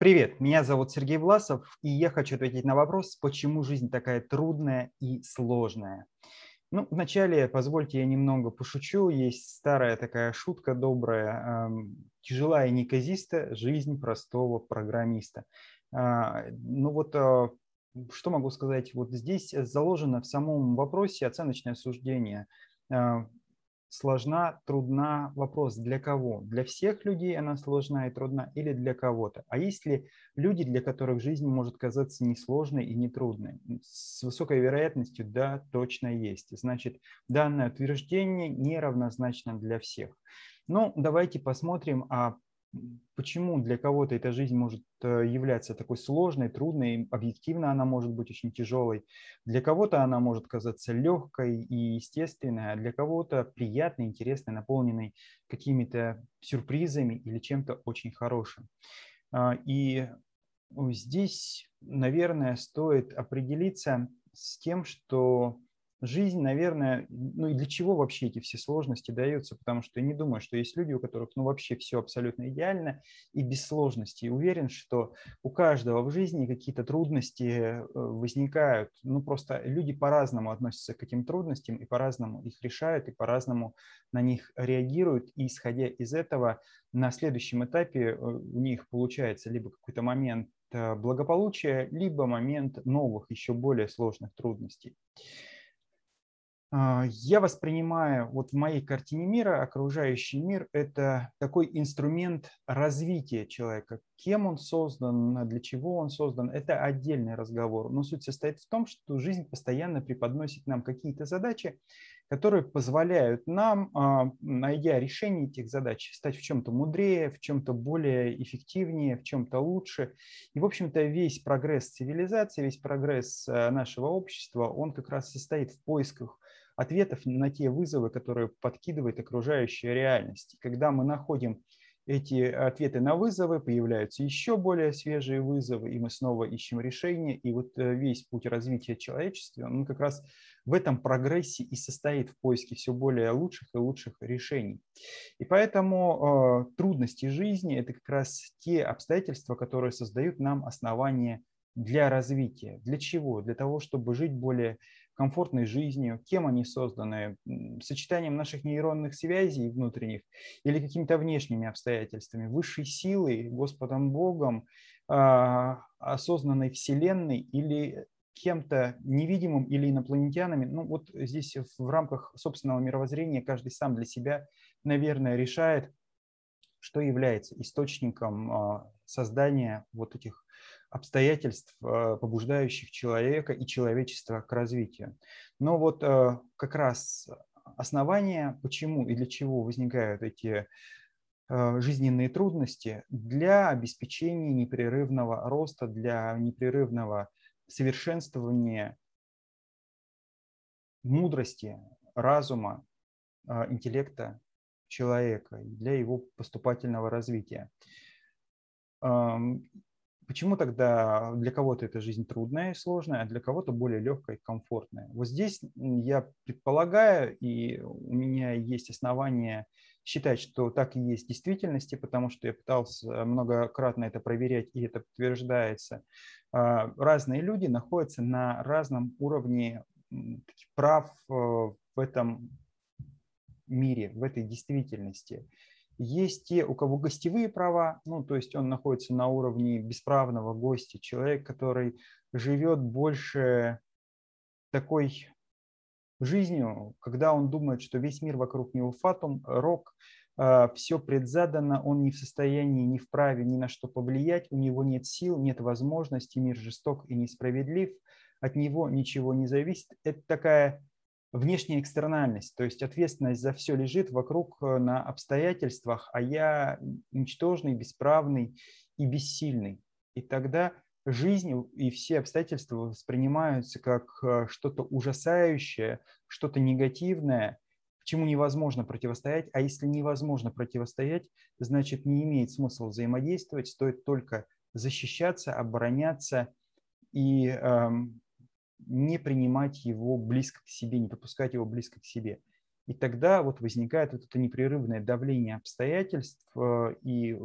Привет, меня зовут Сергей Власов, и я хочу ответить на вопрос, почему жизнь такая трудная и сложная. Ну, вначале позвольте я немного пошучу. Есть старая такая шутка добрая. Тяжелая и неказиста жизнь простого программиста. А, ну вот а, что могу сказать? Вот здесь заложено в самом вопросе оценочное суждение. Сложна, трудна. Вопрос для кого? Для всех людей она сложна и трудна или для кого-то? А есть ли люди, для которых жизнь может казаться несложной и нетрудной? С высокой вероятностью да, точно есть. Значит, данное утверждение неравнозначно для всех. Ну, давайте посмотрим, а почему для кого-то эта жизнь может э, являться такой сложной, трудной, объективно она может быть очень тяжелой, для кого-то она может казаться легкой и естественной, а для кого-то приятной, интересной, наполненной какими-то сюрпризами или чем-то очень хорошим. А, и здесь, наверное, стоит определиться с тем, что жизнь, наверное, ну и для чего вообще эти все сложности даются, потому что я не думаю, что есть люди, у которых ну вообще все абсолютно идеально и без сложностей. Уверен, что у каждого в жизни какие-то трудности э, возникают, ну просто люди по-разному относятся к этим трудностям и по-разному их решают и по-разному на них реагируют, и исходя из этого на следующем этапе э, у них получается либо какой-то момент э, благополучия, либо момент новых, еще более сложных трудностей. А, я воспринимаю вот в моей картине мира окружающий мир – это такой инструмент развития человека. Кем он создан, для чего он создан – это отдельный разговор. Но суть состоит в том, что жизнь постоянно преподносит нам какие-то задачи, которые позволяют нам, а, найдя решение этих задач, стать в чем-то мудрее, в чем-то более эффективнее, в чем-то лучше. И, в общем-то, весь прогресс цивилизации, весь прогресс а, нашего общества, он как раз состоит в поисках ответов на те вызовы, которые подкидывает окружающая реальность. когда мы находим эти ответы на вызовы, появляются еще более свежие вызовы, и мы снова ищем решения. И вот э, весь путь развития человечества, он как раз в этом прогрессе и состоит в поиске все более лучших и лучших решений. И поэтому э, трудности жизни – это как раз те обстоятельства, которые создают нам основания для развития. Для чего? Для того, чтобы жить более комфортной жизнью, кем они созданы, сочетанием наших нейронных связей внутренних или какими-то внешними обстоятельствами, высшей силой, Господом Богом, а, осознанной Вселенной или кем-то невидимым или инопланетянами. Ну вот здесь в рамках собственного мировоззрения каждый сам для себя, наверное, решает, что является источником а, создания вот этих обстоятельств, э, побуждающих человека и человечество к развитию. Но вот э, как раз основание, почему и для чего возникают эти э, жизненные трудности для обеспечения непрерывного роста, для непрерывного совершенствования мудрости, разума, интеллекта человека, для его поступательного развития. Почему тогда для кого-то эта жизнь трудная и сложная, а для кого-то более легкая и комфортная? Вот здесь я предполагаю, и у меня есть основания считать, что так и есть в действительности, потому что я пытался многократно это проверять, и это подтверждается. А, разные люди находятся на разном уровне прав э, в этом мире, в этой действительности. Есть те, у кого гостевые права, ну, то есть он находится на уровне бесправного гостя, человек, который живет больше такой жизнью, когда он думает, что весь мир вокруг него фатум, рок, а, все предзадано, он не в состоянии, не вправе ни на что повлиять, у него нет сил, нет возможности, мир жесток и несправедлив, от него ничего не зависит. Это такая внешняя экстернальность, то есть ответственность за все лежит вокруг э, на обстоятельствах, а я ничтожный, бесправный и бессильный. И тогда жизнь и все обстоятельства воспринимаются как э, что-то ужасающее, что-то негативное, чему невозможно противостоять. А если невозможно противостоять, значит не имеет смысла взаимодействовать, стоит только защищаться, обороняться и эм, не принимать его близко к себе, не подпускать его близко к себе. И тогда вот возникает вот это непрерывное давление обстоятельств, э, и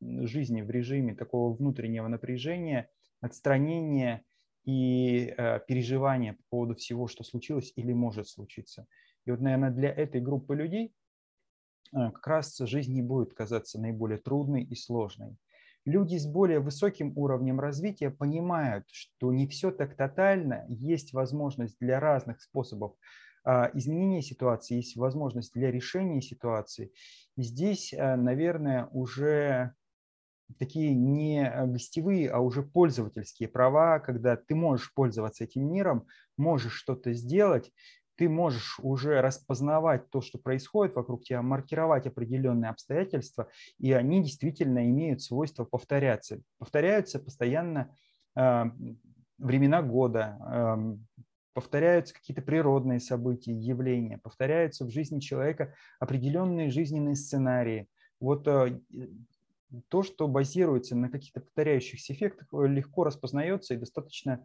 жизни в режиме такого внутреннего напряжения, отстранения и э, переживания по поводу всего, что случилось или может случиться. И вот, наверное, для этой группы людей э, как раз жизнь не будет казаться наиболее трудной и сложной. Люди с более высоким уровнем развития понимают, что не все так тотально, есть возможность для разных способов а, изменения ситуации, есть возможность для решения ситуации. И здесь, э, наверное, уже такие не гостевые, а уже пользовательские права, когда ты можешь пользоваться этим миром, можешь что-то сделать, ты можешь уже распознавать то, что происходит вокруг тебя, маркировать определенные обстоятельства, и они действительно имеют свойство повторяться. Повторяются постоянно э, времена года, э, повторяются какие-то природные события, явления, повторяются в жизни человека определенные жизненные сценарии. Вот э, то, что базируется на каких-то повторяющихся эффектах, легко распознается и достаточно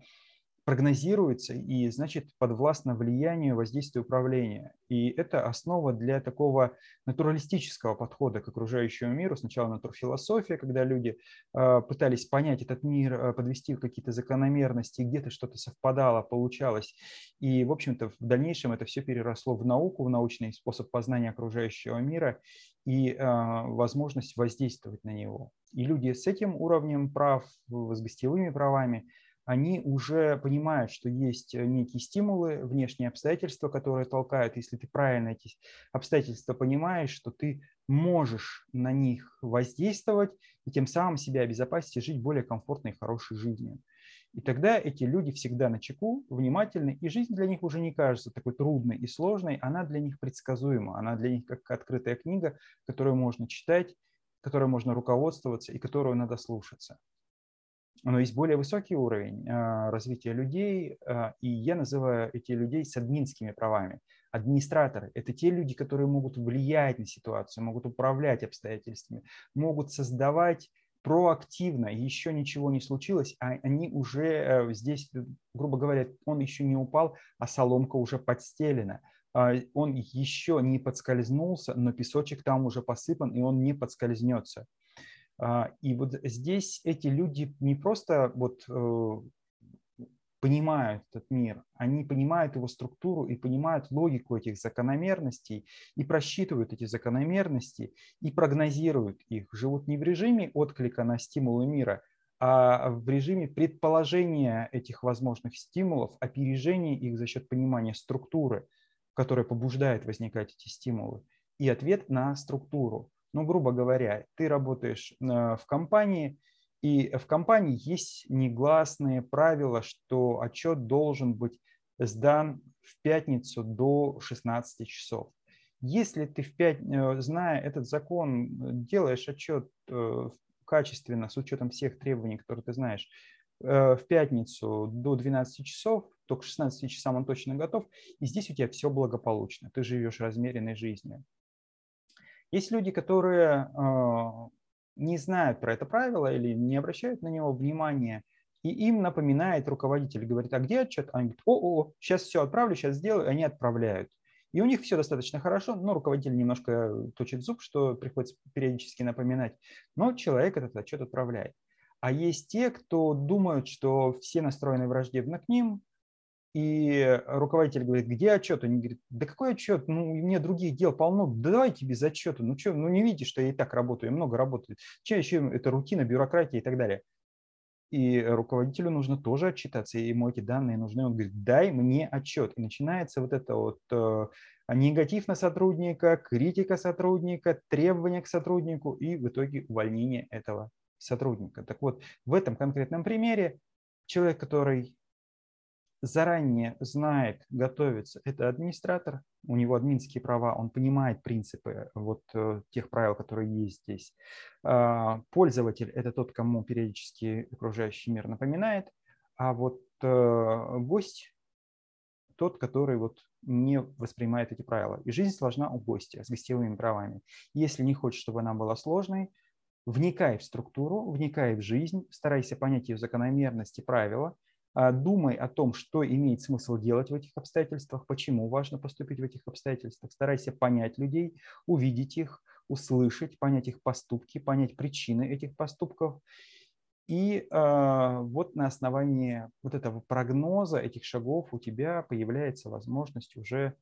прогнозируется и, значит, подвластно влиянию воздействия управления. И это основа для такого натуралистического подхода к окружающему миру. Сначала натурфилософия, когда люди э, пытались понять этот мир, э, подвести какие-то закономерности, где-то что-то совпадало, получалось. И, в общем-то, в дальнейшем это все переросло в науку, в научный способ познания окружающего мира и э, возможность воздействовать на него. И люди с этим уровнем прав, с гостевыми правами – они уже понимают, что есть э, некие стимулы, внешние обстоятельства, которые толкают. Если ты правильно эти обстоятельства понимаешь, что ты можешь на них воздействовать и тем самым себя обезопасить и жить более комфортной и хорошей жизнью. И тогда эти люди всегда на чеку, внимательны, и жизнь для них уже не кажется такой трудной и сложной, она для них предсказуема, она для них как открытая книга, которую можно читать, которой можно руководствоваться и которую надо слушаться но есть более высокий уровень а, развития людей, а, и я называю эти людей с админскими правами. Администраторы – это те люди, которые могут влиять на ситуацию, могут управлять обстоятельствами, могут создавать проактивно, еще ничего не случилось, а они уже э, здесь, грубо говоря, он еще не упал, а соломка уже подстелена. А, он еще не подскользнулся, но песочек там уже посыпан, и он не подскользнется. А, и вот здесь эти люди не просто вот э, понимают этот мир, они понимают его структуру и понимают логику этих закономерностей и просчитывают эти закономерности и прогнозируют их. Живут не в режиме отклика на стимулы мира, а в режиме предположения этих возможных стимулов, опережения их за счет понимания структуры, которая побуждает возникать эти стимулы, и ответ на структуру. Ну, грубо говоря, ты работаешь э, в компании, и в компании есть негласные правила, что отчет должен быть сдан в пятницу до 16 часов. Если ты в пять, э, зная этот закон, делаешь отчет э, качественно, с учетом всех требований, которые ты знаешь, в пятницу до 12 часов, то к 16 часам он точно готов, и здесь у тебя все благополучно, ты живешь размеренной жизнью. Есть люди, которые а, не знают про это правило или не обращают на него внимания, и им напоминает руководитель, говорит, а где отчет? Они говорят, о, о, сейчас все отправлю, сейчас сделаю, они отправляют. И у них все достаточно хорошо, но руководитель немножко точит зуб, что приходится периодически напоминать, но человек этот отчет отправляет. А есть те, кто думают, что все настроены враждебно к ним, и руководитель говорит, где отчет? Они говорят, да какой отчет? Ну, меня других дел полно, да давайте без отчета. Ну что, ну не видите, что я и так работаю, я много работаю. Че еще это рутина, бюрократия и так далее. И руководителю нужно тоже отчитаться, и ему эти данные нужны. Он говорит, дай мне отчет. И начинается вот это вот э, негатив на сотрудника, критика сотрудника, требования к сотруднику и в итоге увольнение этого сотрудника. Так вот, в этом конкретном примере человек, который заранее знает, готовится, это администратор, у него админские права, он понимает принципы вот э, тех правил, которые есть здесь. А, пользователь – это тот, кому периодически окружающий мир напоминает, а вот э, гость – тот, который вот не воспринимает эти правила. И жизнь сложна у гостя с гостевыми правами. Если не хочешь, чтобы она была сложной, вникай в структуру, вникай в жизнь, старайся понять ее закономерности, правила – думай о том, что имеет смысл делать в этих обстоятельствах, почему важно поступить в этих обстоятельствах. Старайся понять людей, увидеть их, услышать, понять их поступки, понять причины этих поступков. И э, вот на основании вот этого прогноза, этих шагов у тебя появляется возможность уже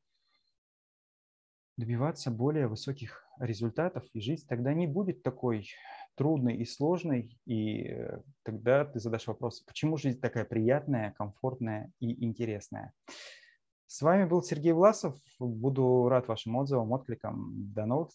добиваться более высоких результатов, и жизнь тогда не будет такой трудной и сложной, и э, тогда ты задашь вопрос, почему жизнь такая приятная, комфортная и интересная. С вами был Сергей Власов. Буду рад вашим отзывам, откликам. До новых.